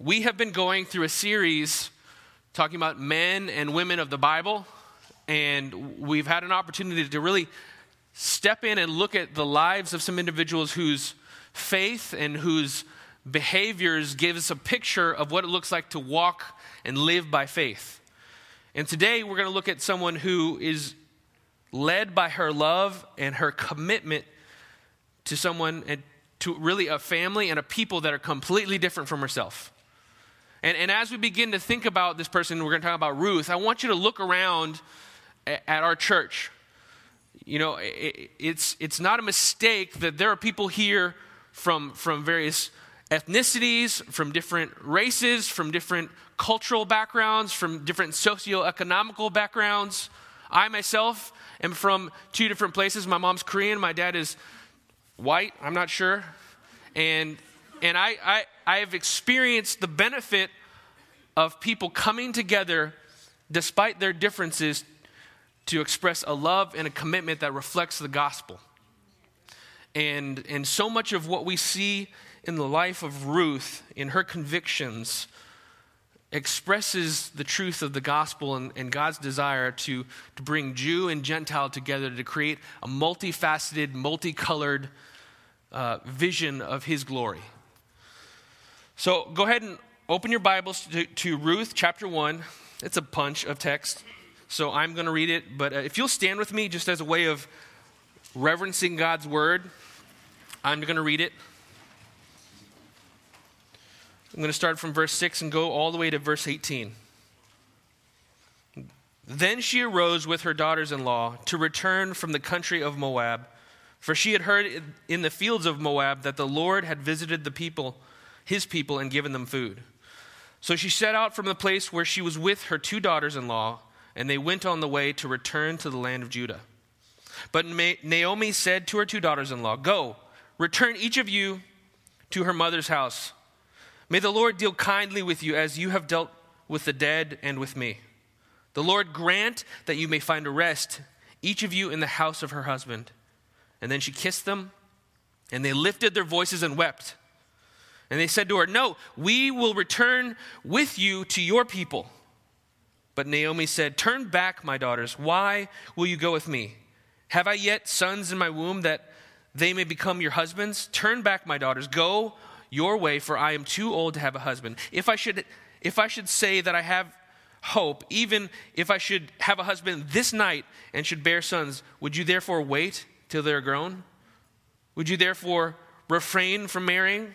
We have been going through a series talking about men and women of the Bible, and we've had an opportunity to really step in and look at the lives of some individuals whose faith and whose behaviors give us a picture of what it looks like to walk and live by faith. And today we're going to look at someone who is led by her love and her commitment to someone and to really a family and a people that are completely different from herself. And, and as we begin to think about this person, we're going to talk about Ruth, I want you to look around at, our church. You know, it, it's, it's not a mistake that there are people here from, from various ethnicities, from different races, from different cultural backgrounds, from different socioeconomical backgrounds. I myself am from two different places. My mom's Korean, my dad is white, I'm not sure. And, and I, I, I have experienced the benefit of people coming together despite their differences to express a love and a commitment that reflects the gospel. And, and so much of what we see in the life of Ruth, in her convictions, expresses the truth of the gospel and, and, God's desire to, to bring Jew and Gentile together to create a multifaceted, multicolored uh, vision of His glory. So go ahead and open your Bibles to, to Ruth chapter 1. It's a punch of text, so I'm going to read it. But uh, if you'll stand with me just as a way of reverencing God's word, I'm going to read it. I'm going to start from verse 6 and go all the way to verse 18. Then she arose with her daughters in law to return from the country of Moab, for she had heard in the fields of Moab that the Lord had visited the people, his people, and given them food. So she set out from the place where she was with her two daughters in law, and they went on the way to return to the land of Judah. But Naomi said to her two daughters in law, Go, return each of you to her mother's house. May the Lord deal kindly with you as you have dealt with the dead and with me. The Lord grant that you may find a rest, each of you in the house of her husband. And then she kissed them, and they lifted their voices and wept. And they said to her, No, we will return with you to your people. But Naomi said, Turn back, my daughters. Why will you go with me? Have I yet sons in my womb that they may become your husbands? Turn back, my daughters. Go your way, for I am too old to have a husband. If I should, if I should say that I have hope, even if I should have a husband this night and should bear sons, would you therefore wait till they're grown? Would you therefore refrain from marrying?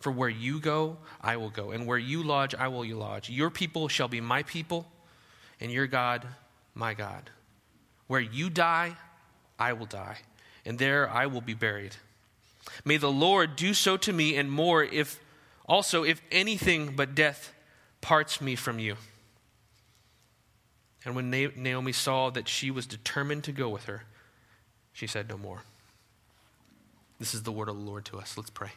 For where you go, I will go, and where you lodge, I will lodge. Your people shall be my people, and your God, my God. Where you die, I will die, and there I will be buried. May the Lord do so to me and more if also if anything but death parts me from you. And when Naomi saw that she was determined to go with her, she said no more. This is the word of the Lord to us. Let's pray.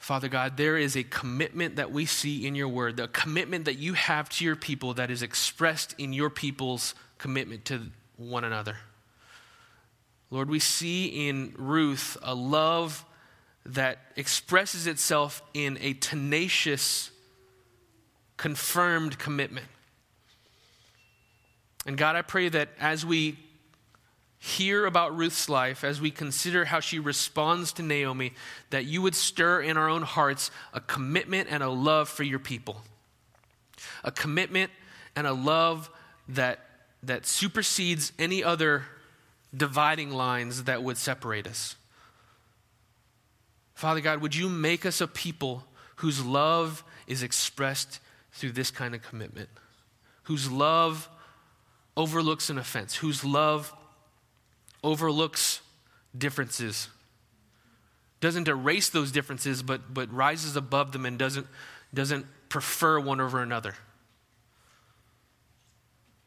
Father God, there is a commitment that we see in your word, the commitment that you have to your people that is expressed in your people's commitment to one another. Lord, we see in Ruth a love that expresses itself in a tenacious, confirmed commitment. And God, I pray that as we hear about Ruth's life, as we consider how she responds to Naomi, that you would stir in our own hearts a commitment and a love for your people. A commitment and a love that, that supersedes any other dividing lines that would separate us. Father God, would you make us a people whose love is expressed through this kind of commitment, whose love overlooks an offense, whose love overlooks differences, doesn't erase those differences, but, but rises above them and doesn't, doesn't prefer one over another.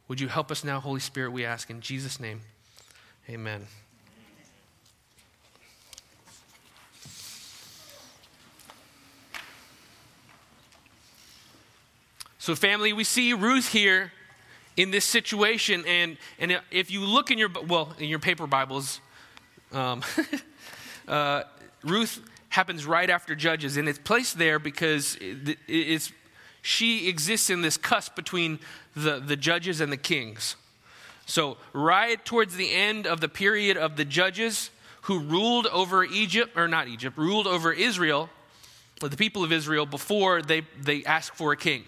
Would you help us now, Holy Spirit, we ask in Jesus' name? Amen. So, family, we see Ruth here in this situation, and, and if you look in your well in your paper Bibles, um, uh, Ruth happens right after Judges, and it's placed there because it's she exists in this cusp between the, the judges and the kings. So, right towards the end of the period of the judges who ruled over Egypt, or not Egypt, ruled over Israel, the people of Israel, before they, they asked for a king.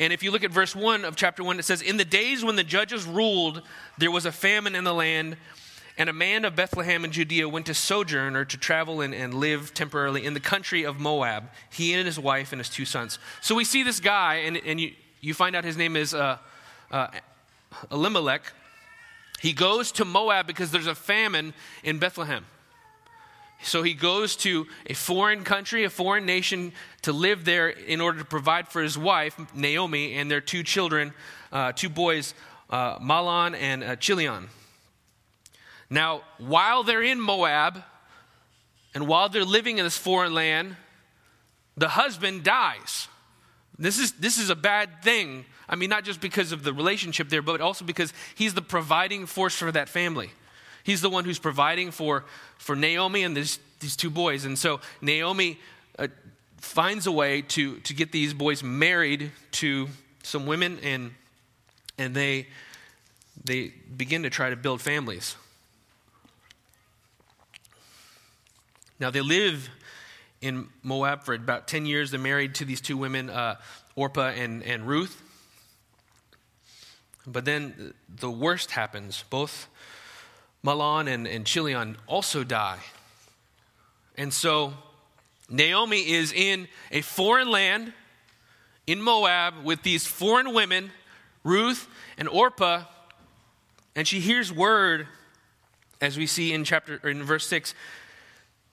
And if you look at verse 1 of chapter 1, it says, In the days when the judges ruled, there was a famine in the land, and a man of Bethlehem in Judea went to sojourn or to travel and, and live temporarily in the country of Moab, he and his wife and his two sons. So we see this guy, and, and you, you find out his name is uh, uh, Elimelech. He goes to Moab because there's a famine in Bethlehem. So he goes to a foreign country, a foreign nation, to live there in order to provide for his wife, Naomi, and their two children, uh, two boys, uh, Mahlon and uh, Chilion. Now, while they're in Moab and while they're living in this foreign land, the husband dies. This is, this is a bad thing. I mean, not just because of the relationship there, but also because he's the providing force for that family. He's the one who's providing for, for Naomi and this, these two boys. And so Naomi uh, finds a way to, to get these boys married to some women, and, and they, they begin to try to build families. Now, they live in Moab for about 10 years. They're married to these two women, uh, Orpah and, and Ruth. But then the worst happens. Both Mahlon and, and Chilion also die. And so Naomi is in a foreign land in Moab with these foreign women, Ruth and Orpah, and she hears word, as we see in chapter in verse 6,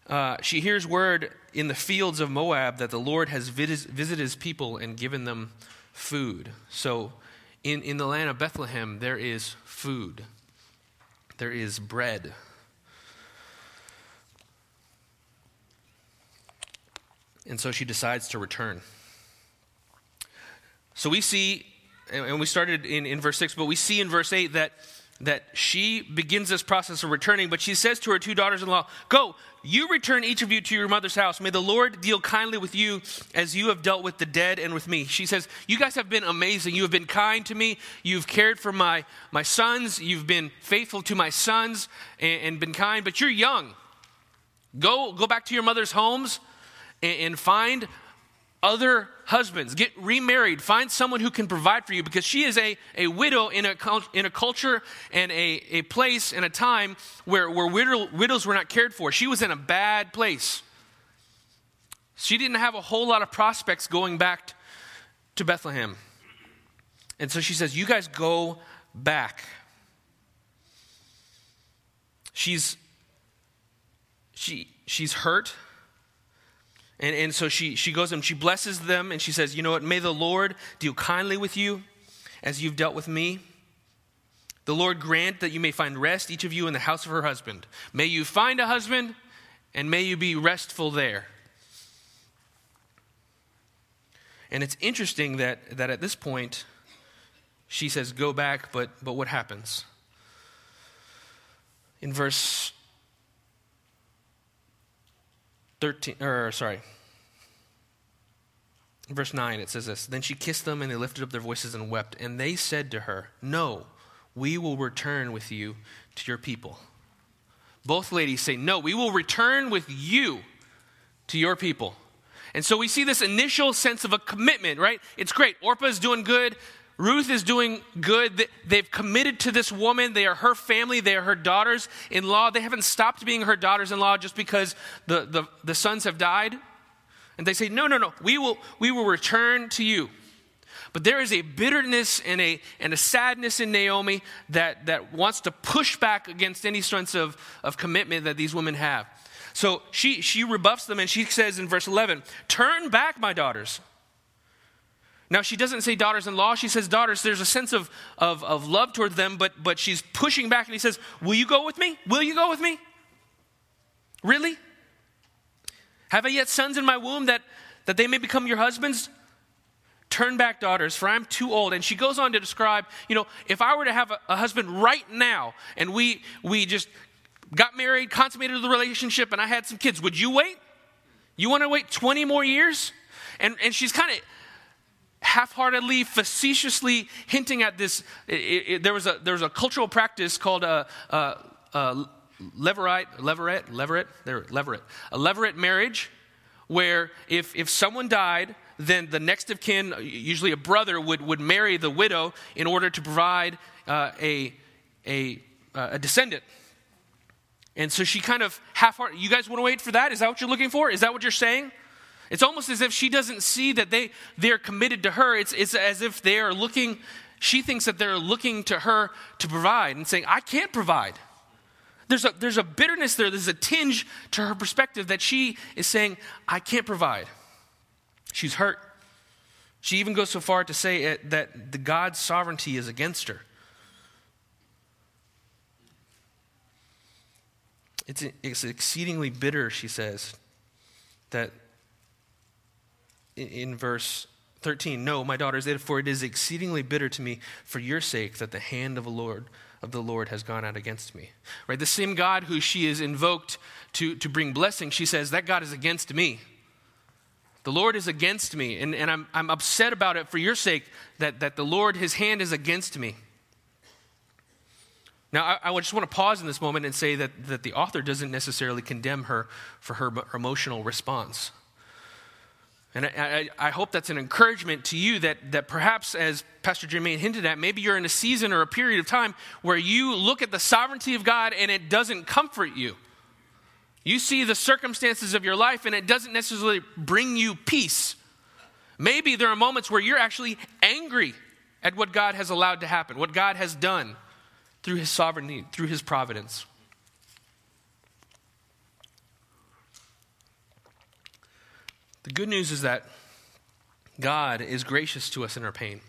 uh, she hears word in the fields of Moab that the Lord has visited his people and given them food. So, in, in the land of Bethlehem, there is food, there is bread. And so she decides to return. So we see, and we started in, in verse 6, but we see in verse 8 that that she begins this process of returning, but she says to her two daughters in law, Go, you return each of you to your mother's house. May the Lord deal kindly with you as you have dealt with the dead and with me. She says, You guys have been amazing. You have been kind to me. You've cared for my, my sons. You've been faithful to my sons and, and been kind, but you're young. Go, go back to your mother's homes and, and find other husbands. Get remarried. Find someone who can provide for you because she is a, a widow in a, in a culture and a, a place and a time where, where widow, widows were not cared for. She was in a bad place. She didn't have a whole lot of prospects going back to Bethlehem. And so she says, You guys go back. She's, she, she's hurt. And, and so she, she goes and she blesses them and she says, You know what? May the Lord deal kindly with you as you've dealt with me. The Lord grant that you may find rest, each of you, in the house of her husband. May you find a husband and may you be restful there. And it's interesting that, that at this point, she says, Go back, but, but what happens? In verse 13, or sorry, verse 9, it says this Then she kissed them, and they lifted up their voices and wept. And they said to her, No, we will return with you to your people. Both ladies say, No, we will return with you to your people. And so we see this initial sense of a commitment, right? It's great. Orpah's doing good. Ruth is doing good. They've committed to this woman. They are her family. They are her daughters in law. They haven't stopped being her daughters in law just because the, the, the sons have died. And they say, No, no, no, we will, we will return to you. But there is a bitterness and a, and a sadness in Naomi that, that wants to push back against any sense of, of commitment that these women have. So she, she rebuffs them and she says in verse 11, Turn back, my daughters. Now, she doesn't say daughters in law, she says daughters. There's a sense of, of, of love towards them, but, but she's pushing back and he says, Will you go with me? Will you go with me? Really? Have I yet sons in my womb that, that they may become your husbands? Turn back, daughters, for I'm too old. And she goes on to describe, you know, if I were to have a, a husband right now and we, we just got married, consummated the relationship, and I had some kids, would you wait? You want to wait 20 more years? And, and she's kind of half heartedly, facetiously hinting at this. It, it, there, was a, there was a cultural practice called a, a, a levirate, levirate, levirate, there, levirate, a levirate marriage, where if, if someone died, then the next of kin, usually a brother, would, would marry the widow in order to provide uh, a, a, uh, a descendant. And so she kind of half hearted, you guys want to wait for that? Is that what you're looking for? Is that what you're saying? It's almost as if she doesn't see that they, they're committed to her. It's, it's as if they are looking, she thinks that they're looking to her to provide and saying, I can't provide. There's a, there's a bitterness there, there's a tinge to her perspective that she is saying, I can't provide. She's hurt. She even goes so far to say it, that the God's sovereignty is against her. It's, it's exceedingly bitter, she says, that in verse 13, No, my daughters, for it is exceedingly bitter to me for your sake that the hand of the Lord of the Lord has gone out against me. Right? The same God who she is invoked to, to bring blessing, she says, that God is against me. The Lord is against me, and, and I'm, I'm upset about it for your sake that, that the Lord, his hand is against me. Now, I, I just want to pause in this moment and say that, that the author doesn't necessarily condemn her for her emotional response. And I, I, I, hope that's an encouragement to you that, that perhaps, as Pastor Jermaine hinted at, maybe you're in a season or a period of time where you look at the sovereignty of God and it doesn't comfort you. You see the circumstances of your life and it doesn't necessarily bring you peace. Maybe there are moments where you're actually angry at what God has allowed to happen, what God has done through His sovereignty, through His providence. The good news is that God is gracious to us in our pain.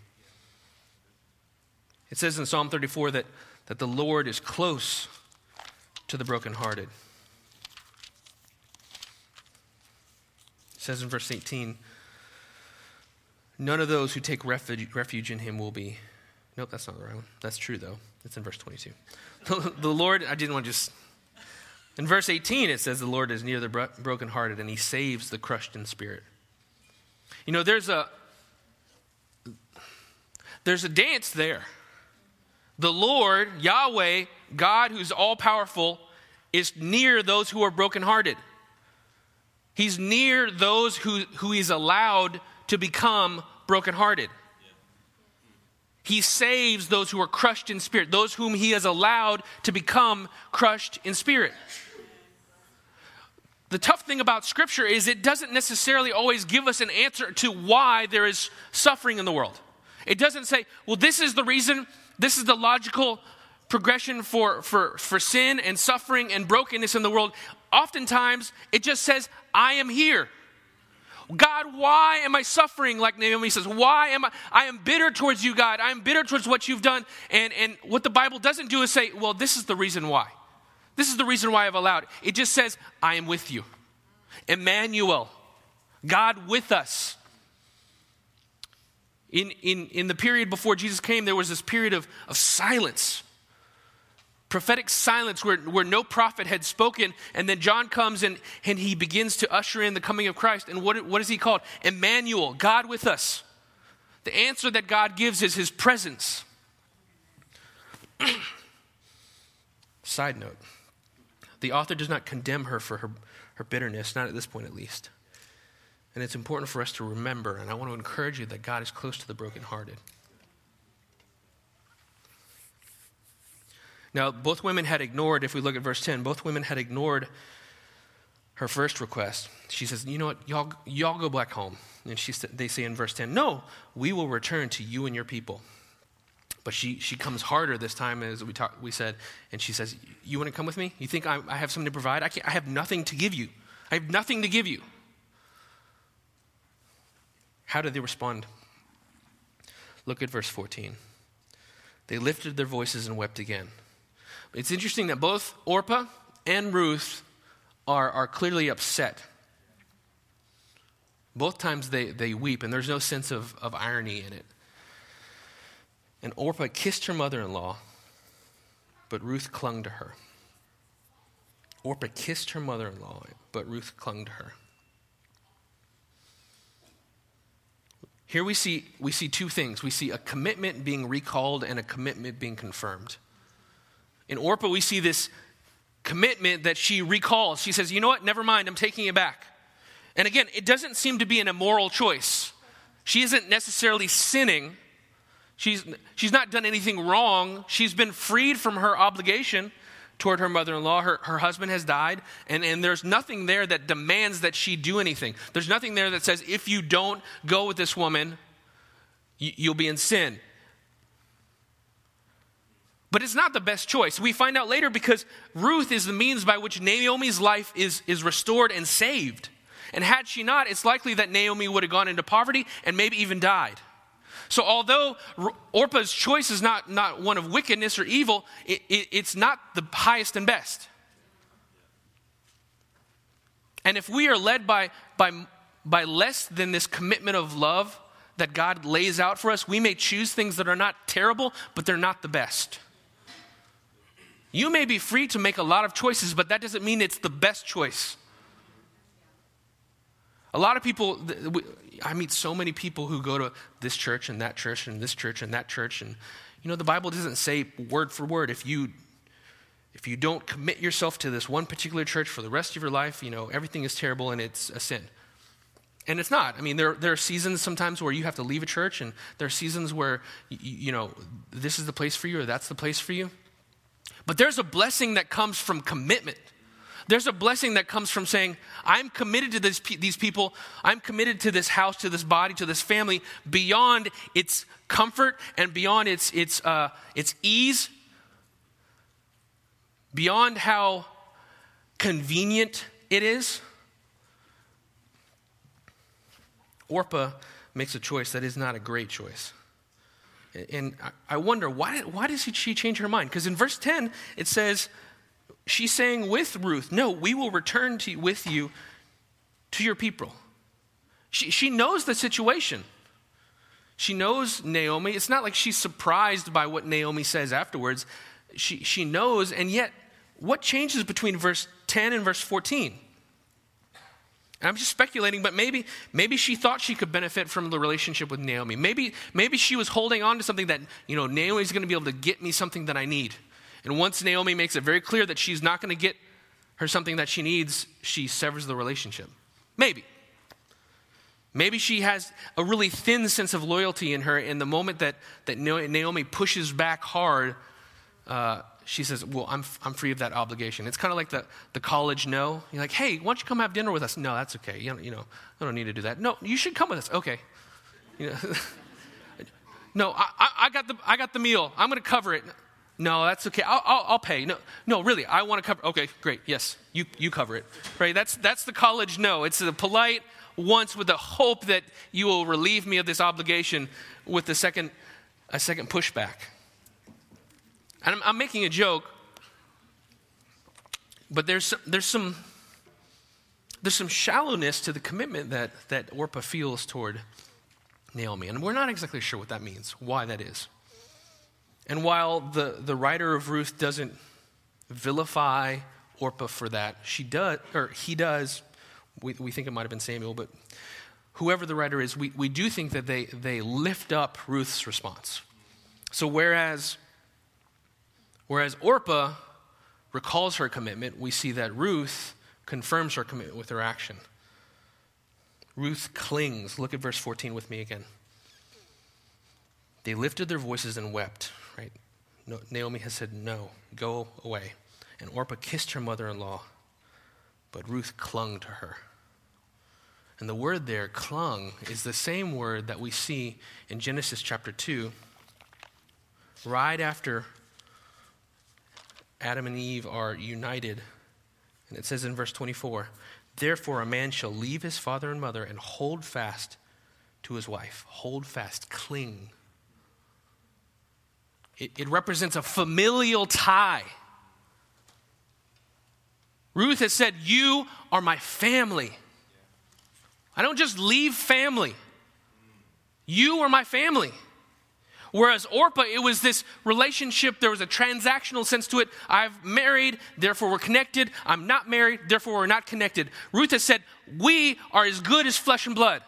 It says in Psalm 34 that, that the Lord is close to the brokenhearted. It says in verse 18, None of those who take refuge, refuge in him will be. Nope, that's not the right one. That's true, though. It's in verse 22. the Lord, I didn't want to just in verse 18, it says, The Lord is near the bro- brokenhearted and he saves the crushed in spirit. You know, there's a. There's a dance there. The Lord, Yahweh, God who's all powerful, is near those who are brokenhearted. He's near those who, who he's allowed to become brokenhearted. He saves those who are crushed in spirit, those whom he has allowed to become crushed in spirit. The tough thing about Scripture is it doesn't necessarily always give us an answer to why there is suffering in the world. It doesn't say, well, this is the reason, this is the logical progression for, for, for sin and suffering and brokenness in the world. Oftentimes, it just says, I am here. God, why am I suffering? Like Naomi says, why am I? I am bitter towards you, God. I am bitter towards what you've done. And, and what the Bible doesn't do is say, well, this is the reason why. This is the reason why I've allowed it. It just says, I am with you. Emmanuel, God with us. In, in, in the period before Jesus came, there was this period of, of silence, prophetic silence where, where no prophet had spoken. And then John comes and, and he begins to usher in the coming of Christ. And what, what is he called? Emmanuel, God with us. The answer that God gives is his presence. Side note the author does not condemn her for her, her bitterness, not at this point at least. And it's important for us to remember, and I want to encourage you that God is close to the brokenhearted. Now, both women had ignored, if we look at verse 10, both women had ignored her first request. She says, You know what? Y'all, y'all go back home. And she, they say in verse 10, No, we will return to you and your people. But she, she comes harder this time, as we, talk, we said, and she says, You want to come with me? You think I, I have something to provide? I, I have nothing to give you. I have nothing to give you. How did they respond? Look at verse 14. They lifted their voices and wept again. It's interesting that both Orpah and Ruth are, are clearly upset. Both times they, they weep, and there's no sense of, of irony in it. And Orpah kissed her mother in law, but Ruth clung to her. Orpah kissed her mother in law, but Ruth clung to her. Here we see, we see two things. We see a commitment being recalled and a commitment being confirmed. In Orpah, we see this commitment that she recalls. She says, You know what? Never mind. I'm taking it back. And again, it doesn't seem to be an immoral choice. She isn't necessarily sinning. She's, she's not done anything wrong. She's been freed from her obligation toward her mother in law. Her, her husband has died, and, and there's nothing there that demands that she do anything. There's nothing there that says, if you don't go with this woman, you, you'll be in sin. But it's not the best choice. We find out later because Ruth is the means by which Naomi's life is, is restored and saved. And had she not, it's likely that Naomi would have gone into poverty and maybe even died. So, although Orpah's choice is not, not one of wickedness or evil, it, it, it's not the highest and best. And if we are led by, by, by less than this commitment of love that God lays out for us, we may choose things that are not terrible, but they're not the best. You may be free to make a lot of choices, but that doesn't mean it's the best choice. A lot of people, I meet so many people who go to this church and that church and this church and that church. And, you know, the Bible doesn't say word for word if you. If you don't commit yourself to this one particular church for the rest of your life, you know, everything is terrible and it's a sin. And it's not. I mean, there, there are seasons sometimes where you have to leave a church, and there are seasons where, you, you know, this is the place for you or that's the place for you. But there's a blessing that comes from commitment. There's a blessing that comes from saying, I'm committed to this, these people. I'm committed to this house, to this body, to this family beyond its comfort and beyond its, its, uh, its ease, beyond how convenient it is. Orpah makes a choice that is not a great choice. And I wonder, why, why does she change her mind? Because in verse 10, it says, she's saying with Ruth, No, we will return to, with you to your people. She, she knows the situation. She knows Naomi. It's not like she's surprised by what Naomi says afterwards. She, she knows, and yet, what changes between verse 10 and verse 14? And I'm just speculating, but maybe, maybe she thought she could benefit from the relationship with Naomi. Maybe, maybe she was holding on to something that, you know, Naomi's going to be able to get me something that I need. And once Naomi makes it very clear that she's not going to get her something that she needs, she severs the relationship. Maybe. Maybe she has a really thin sense of loyalty in her. In the moment that, that Naomi pushes back hard, uh, she says, Well, I'm, I'm free of that obligation. It's kind of like the, the college no. You're like, Hey, why don't you come have dinner with us? No, that's okay. You, know, you know, I don't need to do that. No, you should come with us. Okay. You know, no, I, I, got the, I got the meal. I'm going to cover it. No, that's okay. I'll, I'll, I'll, pay. No, no, really, I want to cover. Okay, great. Yes, you, you cover it. Right? That's, that's the college no. It's a polite once with the hope that you will relieve me of this obligation with the second, a second pushback. And I'm, I'm making a joke, but there's, some, there's, some, there's some shallowness to the commitment that, that Orpah feels toward Naomi. And we're not exactly sure what that means, why that is. And while the, the writer of Ruth doesn't vilify Orpah for that, she does, or he does, we, we think it might have been Samuel, but whoever the writer is, we, we do think that they, they lift up Ruth's response. So whereas Whereas Orpah recalls her commitment, we see that Ruth confirms her commitment with her action. Ruth clings. Look at verse 14 with me again. They lifted their voices and wept, right? No, Naomi has said, No, go away. And Orpah kissed her mother in law, but Ruth clung to her. And the word there, clung, is the same word that we see in Genesis chapter 2 right after Adam and Eve are united. And it says in verse 24, Therefore a man shall leave his father and mother and hold fast to his wife. Hold fast, cling. It, it represents a familial tie. Ruth has said, You are my family. I don't just leave family. You are my family. Whereas Orpah, it was this relationship, there was a transactional sense to it. I've married, therefore we're connected. I'm not married, therefore we're not connected. Ruth has said, We are as good as flesh and blood.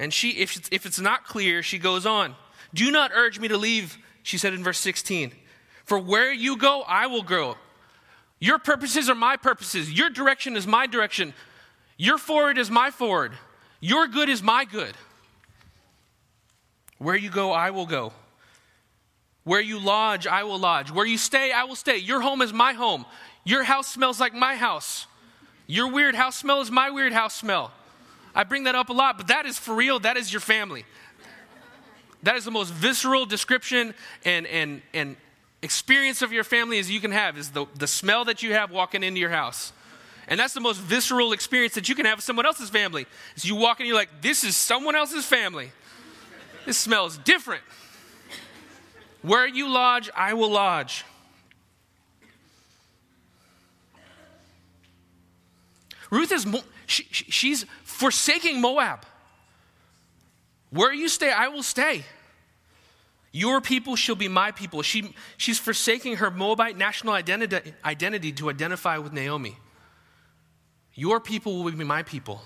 And she, if it's, if it's not clear, she goes on. Do not urge me to leave, she said in verse 16. For where you go, I will go. Your purposes are my purposes. Your direction is my direction. Your forward is my forward. Your good is my good. Where you go, I will go. Where you lodge, I will lodge. Where you stay, I will stay. Your home is my home. Your house smells like my house. Your weird house smell is my weird house smell. I bring that up a lot, but that is for real. That is your family. That is the most visceral description and, and, and experience of your family as you can have is the, the smell that you have walking into your house. And that's the most visceral experience that you can have with someone else's family. Is you walk in you're like, this is someone else's family. This smells different. Where you lodge, I will lodge. Ruth is, she, she's forsaking Moab. Where you stay, I will stay. Your people shall be my people. She, she's forsaking her Moabite national identity, identity to identify with Naomi. Your people will be my people.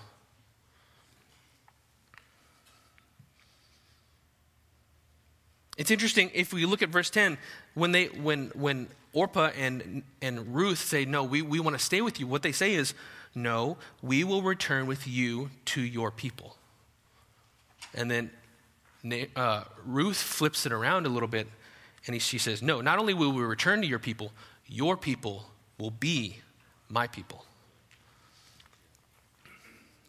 It's interesting if we look at verse 10, when, they, when, when Orpah and, and Ruth say, No, we, we want to stay with you, what they say is, No, we will return with you to your people. And then uh, Ruth flips it around a little bit and he, she says, No, not only will we return to your people, your people will be my people.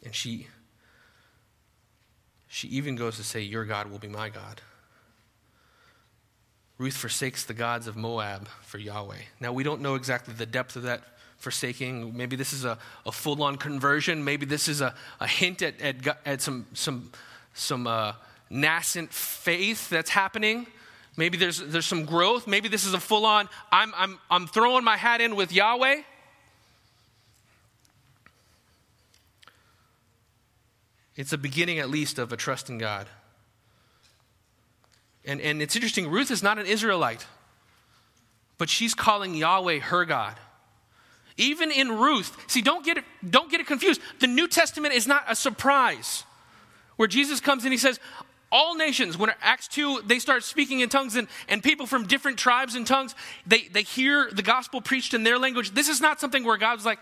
And she, she even goes to say, Your God will be my God. Ruth forsakes the gods of Moab for Yahweh. Now, we don't know exactly the depth of that forsaking. Maybe this is a, a full on conversion. Maybe this is a, a hint at, at, at some, some, some uh, nascent faith that's happening. Maybe there's, there's some growth. Maybe this is a full on, I'm, I'm, I'm throwing my hat in with Yahweh. It's a beginning, at least, of a trust in God. And, and it's interesting, Ruth is not an Israelite, but she's calling Yahweh her God. Even in Ruth, see, don't get it, don't get it confused. The New Testament is not a surprise where Jesus comes and he says, all nations, when Acts 2, they start speaking in tongues, and, and people from different tribes and tongues, they, they hear the gospel preached in their language. This is not something where God's like,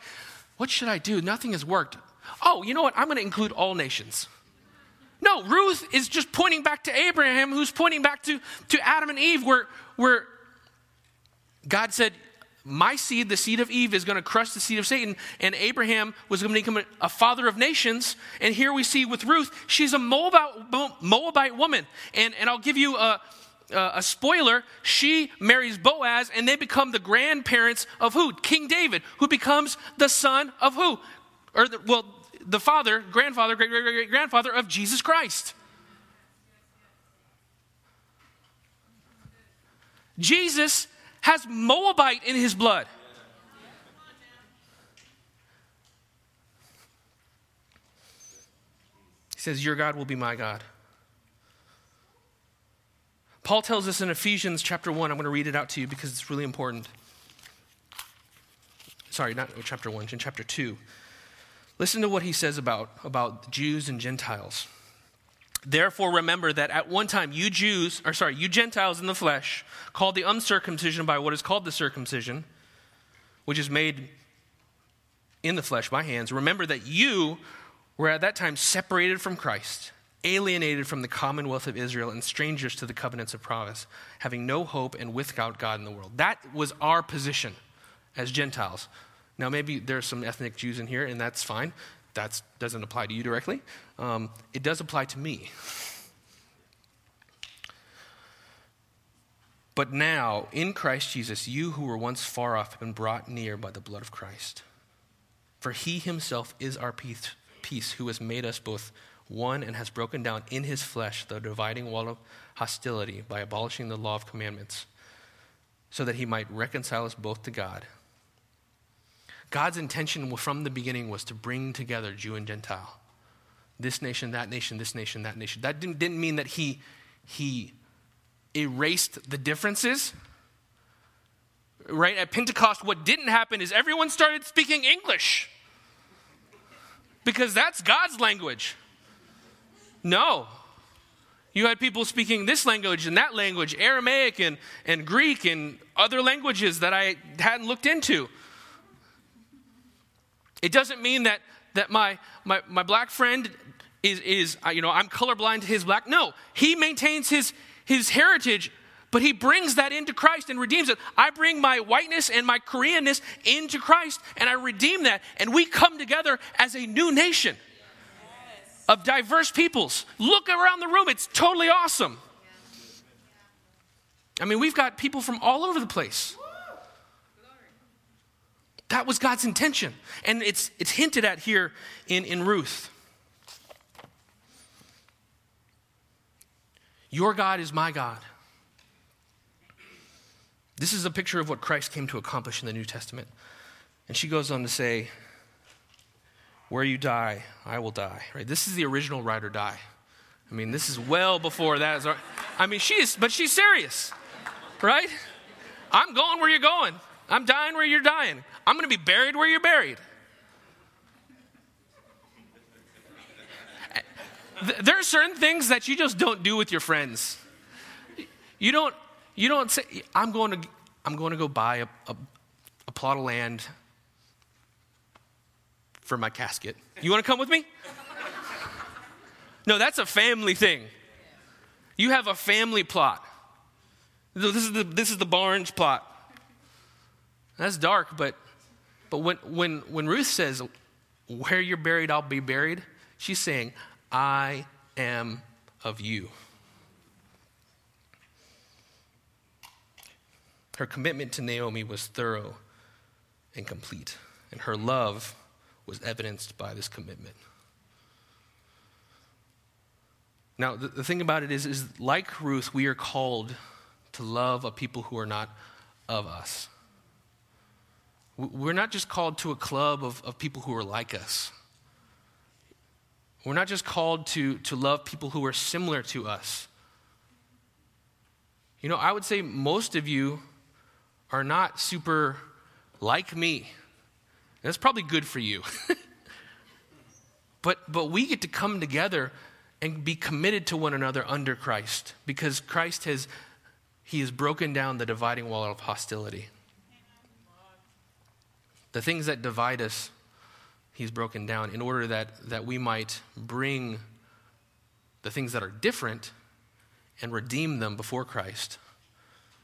What should I do? Nothing has worked. Oh, you know what? I'm going to include all nations. No, Ruth is just pointing back to Abraham, who's pointing back to, to Adam and Eve, where, where God said, My seed, the seed of Eve, is going to crush the seed of Satan. And Abraham was going to become a, father of nations. And here we see with Ruth, she's a Moabite, Moabite woman. And, and I'll give you a, a spoiler, she marries Boaz, and they become the grandparents of who? King David, who becomes the son of who? Or, the, well, the father, grandfather, great, great, great grandfather of Jesus Christ. Jesus has Moabite in his blood. He says, Your God will be my God. Paul tells us in Ephesians chapter 1, I'm going to read it out to you because it's really important. Sorry, not chapter 1, in chapter 2. Listen to what he says about, about Jews and Gentiles. Therefore, remember that at one time you Jews, or sorry, you Gentiles in the flesh, called the uncircumcision by what is called the circumcision, which is made in the flesh by hands, remember that you were at that time separated from Christ, alienated from the commonwealth of Israel, and strangers to the covenants of promise, having no hope and without God in the world. That was our position as Gentiles. Now, maybe there's some ethnic Jews in here, and that's fine. That doesn't apply to you directly. Um, it does apply to me. But now, in Christ Jesus, you who were once far off have been brought near by the blood of Christ. For he himself is our peace, peace, who has made us both one and has broken down in his flesh the dividing wall of hostility by abolishing the law of commandments, so that he might reconcile us both to God. God's intention from the beginning was to bring together Jew and Gentile. This nation, that nation, this nation, that nation. That didn't, didn't mean that he, he erased the differences. Right? At Pentecost, what didn't happen is everyone started speaking English because that's God's language. No. You had people speaking this language and that language, Aramaic and, and Greek and other languages that I hadn't looked into. It doesn't mean that, that my, my, my black friend is, is, uh, you know, I'm colorblind to his black. No, he maintains his, his heritage, but he brings that into Christ and redeems it. I bring my whiteness and my Koreanness into Christ and I redeem that. And we come together as a new nation of diverse peoples. Look around the room, it's totally awesome. I mean, we've got people from all over the place. That was God's intention. And it's, it's hinted at here in, in Ruth. Your God is my God. This is a picture of what Christ came to accomplish in the New Testament. And she goes on to say, Where you die, I will die. Right? This is the original ride or die. I mean, this is well before that. I mean, she is, but she's serious, right? I'm going where you're going. I'm dying where you're dying. I'm going to be buried where you're buried. there are certain things that you just don't do with your friends. You don't, you don't say, I'm going to, I'm going to go buy a, a, a plot of land for my casket. You want to come with me? No, that's a family thing. You have a family plot. This is the, this is the Barnes plot. That's dark, but, but when, when, when Ruth says, Where you're buried, I'll be buried, she's saying, I am of you. Her commitment to Naomi was thorough and complete, and her love was evidenced by this commitment. Now, the, the thing about it is, is, like Ruth, we are called to love a people who are not of us. We're not just called to a club of, of people who are like us. We're not just called to, to love people who are similar to us. You know, I would say most of you are not super like me. That's probably good for you. but, but we get to come together and be committed to one another under Christ because Christ has he has broken down the dividing wall of hostility. The things that divide us he's broken down in order that, that we might bring the things that are different and redeem them before Christ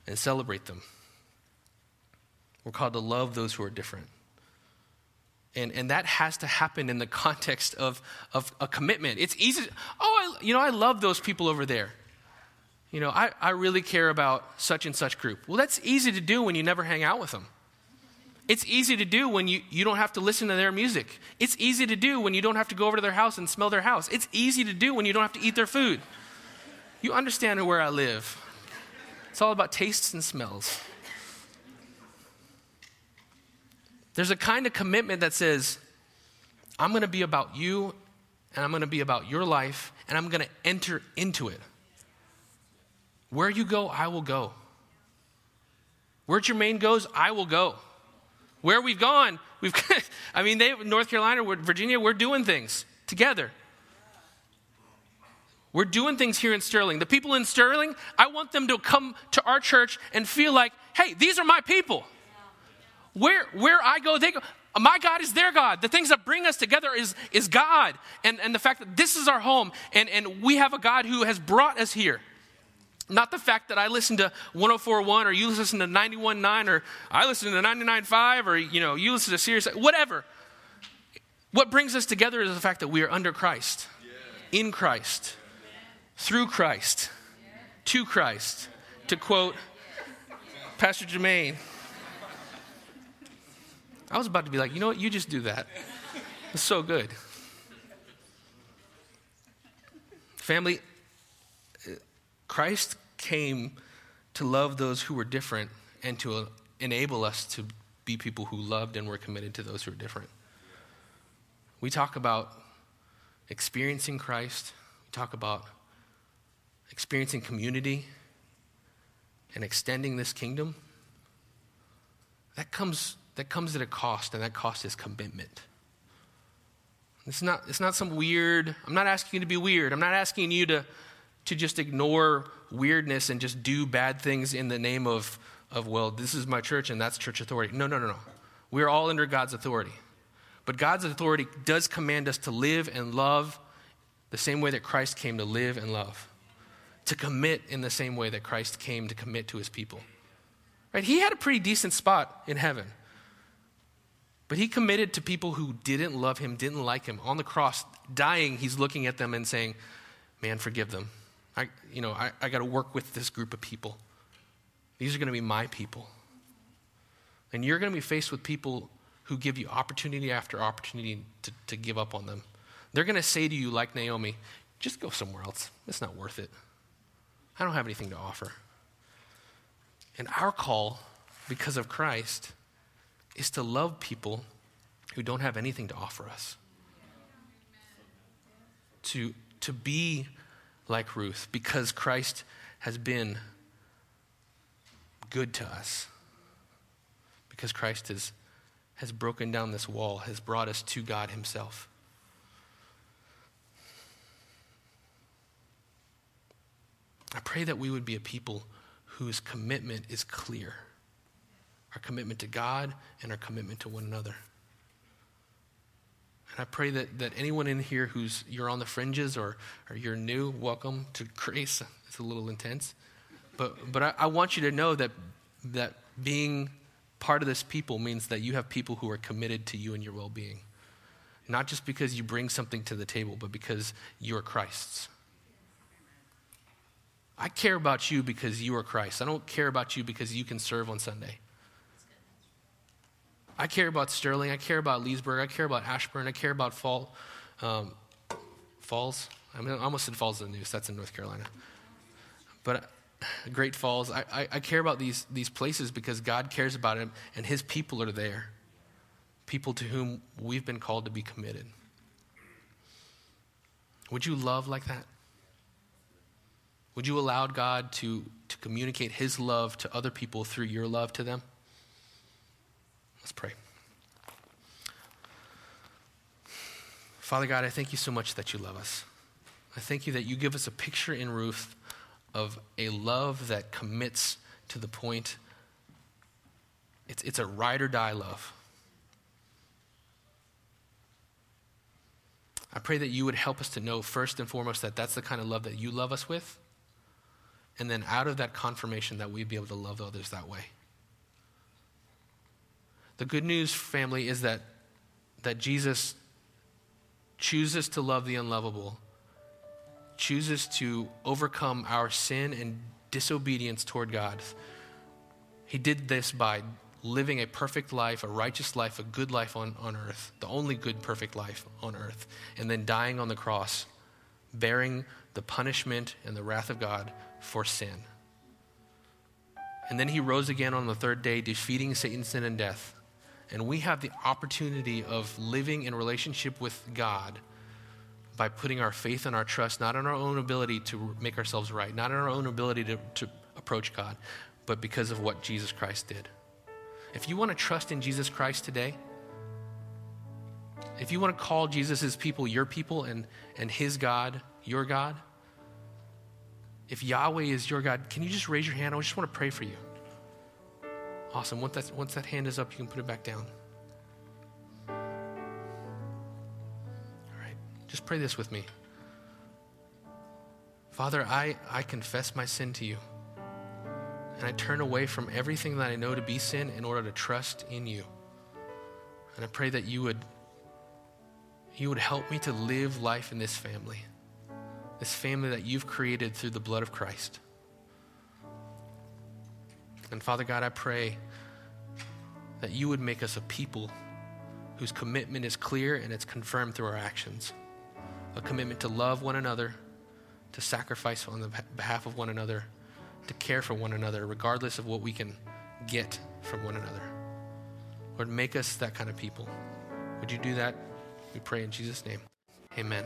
and celebrate them. We're called to love those who are different. And, and that has to happen in the context of, of a commitment. It's easy, oh, I, you know, I love those people over there. You know, I, I really care about such and such group. Well, that's easy to do when you never hang out with them. It's easy to do when you, you don't have to listen to their music. It's easy to do when you don't have to go over to their house and smell their house. It's easy to do when you don't have to eat their food. You understand where I live. It's all about tastes and smells. There's a kind of commitment that says, I'm going to be about you and I'm going to be about your life and I'm going to enter into it. Where you go, I will go. Where Jermaine goes, I will go. Where we've gone, we've, I mean, they, North Carolina, Virginia, we're doing things together. We're doing things here in Sterling. The people in Sterling, I want them to come to our church and feel like, hey, these are my people. Where, where I go, they go. My God is their God. The things that bring us together is, is God. And, and the fact that this is our home and, and we have a God who has brought us here. Not the fact that I listen to 104.1 or you listen to 91.9 or I listen to 99.5 or you know you listen to Sirius, whatever. What brings us together is the fact that we are under Christ, in Christ, through Christ, to Christ. To quote Pastor Jermaine. I was about to be like, you know what? You just do that. It's so good. Family, Christ came to love those who were different and to uh, enable us to be people who loved and were committed to those who are different. We talk about experiencing Christ, we talk about experiencing community and extending this kingdom. That comes, that comes at a cost, and that cost is commitment. It's not, it's not some weird, I'm not asking you to be weird. I'm not asking you to, to just ignore weirdness and just do bad things in the name of, of, well, this is my church and that's church authority. No, no, no, no. We're all under God's authority. But God's authority does command us to live and love the same way that Christ came to live and love, to commit in the same way that Christ came to commit to his people. Right? He had a pretty decent spot in heaven. But he committed to people who didn't love him, didn't like him. On the cross, dying, he's looking at them and saying, Man, forgive them. I, you know, I, I got to work with this group of people. These are going to be my people. And you're going to be faced with people who give you opportunity after opportunity to, to give up on them. They're going to say to you, like Naomi, just go somewhere else. It's not worth it. I don't have anything to offer. And our call, because of Christ, is to love people who don't have anything to offer us. To, to be like Ruth because Christ has been good to us. Because Christ has, has broken down this wall, has brought us to God Himself. I pray that we would be a people whose commitment is clear our commitment to God and our commitment to one another. And I pray that, that anyone in here who's you're on the fringes or, or you're new, welcome to grace. It's a little intense. But, but I, I want you to know that, that being part of this people means that you have people who are committed to you and your well being. Not just because you bring something to the table, but because you're Christ's. I care about you because you are Christ. I don't care about you because you can serve on Sunday. I care about Sterling. I care about Leesburg. I care about Ashburn. I care about Fall, um, Falls. I, mean, I almost said Falls of the Neuse. That's in North Carolina. But uh, Great Falls. I, I, I care about these, these places because God cares about them and His people are there. People to whom we've been called to be committed. Would you love like that? Would you allow God to, to communicate His love to other people through your love to them? Let's pray. Father God, I thank you so much that you love us. I thank you that you give us a picture in Ruth of a love that commits to the point. It's, it's a ride or die love. I pray that you would help us to know first and foremost that that's the kind of love that you love us with. And then out of that confirmation, that we'd be able to love others that way. The good news, family, is that, that Jesus chooses to love the unlovable, chooses to overcome our sin and disobedience toward God. He did this by living a perfect life, a righteous life, a good life on, on earth, the only good, perfect life on earth, and then dying on the cross, bearing the punishment and the wrath of God for sin. And then he rose again on the third day, defeating Satan's sin and death and we have the opportunity of living in relationship with God by putting our faith and our trust not in our own ability to make ourselves right, not in our own ability to, to approach God, but because of what Jesus Christ did. If you want to trust in Jesus Christ today, if you want to call Jesus' people your people and, and his God your God, if Yahweh is your God, can you just raise your hand? I just want to pray for you. Awesome. Once that, once that hand is up, you can put it back down. All right. Just pray this with me. Father, I, I confess my sin to you. And I turn away from everything that I know to be sin in order to trust in you. And I pray that you would, you would help me to live life in this family, this family that you've created through the blood of Christ. And Father God, I pray that you would make us a people whose commitment is clear and it's confirmed through our actions. A commitment to love one another, to sacrifice on the behalf of one another, to care for one another, regardless of what we can get from one another. Lord, make us that kind of people. Would you do that? We pray in Jesus' name. Amen.